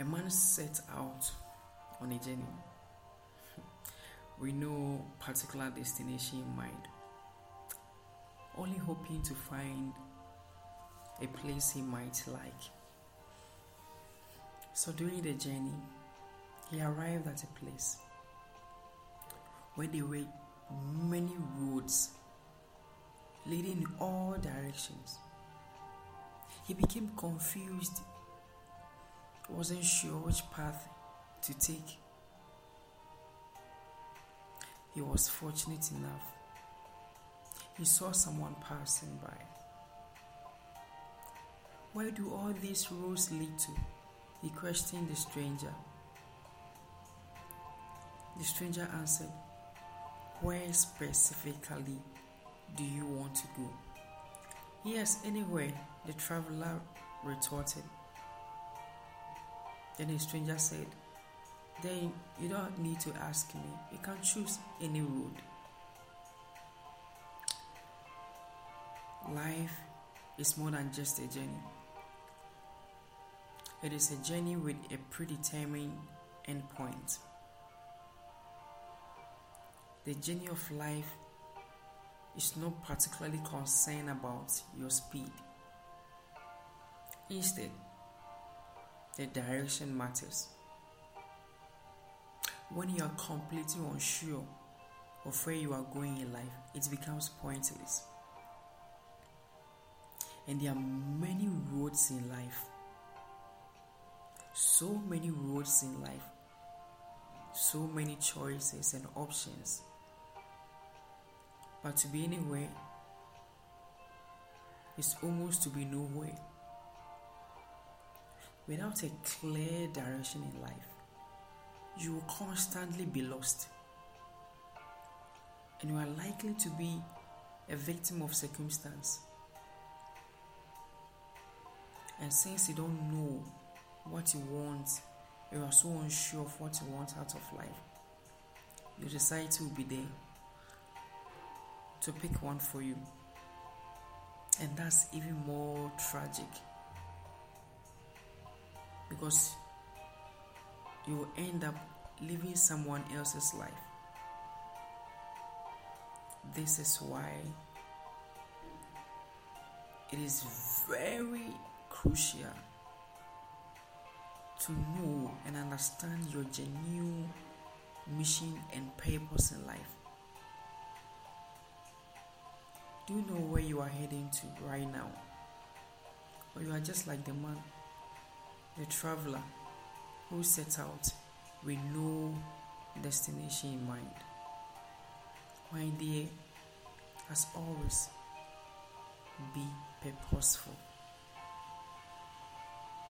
A man set out on a journey with no particular destination in mind, only hoping to find a place he might like. So during the journey, he arrived at a place where there were many roads leading in all directions. He became confused, wasn't sure which path to take. He was fortunate enough. He saw someone passing by. Where do all these roads lead to? He questioned the stranger. The stranger answered, Where specifically do you want to go? Yes, anywhere, the traveler retorted. Then the stranger said, Then you don't need to ask me. You can choose any road. Life is more than just a journey. It is a journey with a predetermined endpoint. The journey of life is not particularly concerned about your speed. Instead, the direction matters. When you are completely unsure of where you are going in life, it becomes pointless. And there are many roads in life. So many roads in life. So many choices and options. But to be anywhere is almost to be nowhere. Without a clear direction in life, you will constantly be lost. And you are likely to be a victim of circumstance. And since you don't know what you want, you are so unsure of what you want out of life, your society will be there to pick one for you. And that's even more tragic because you will end up living someone else's life. This is why it is very crucial to know and understand your genuine mission and purpose in life. Do you know where you are heading to right now? Or you are just like the man, the traveler who set out with no destination in mind? My dear, as always, be purposeful.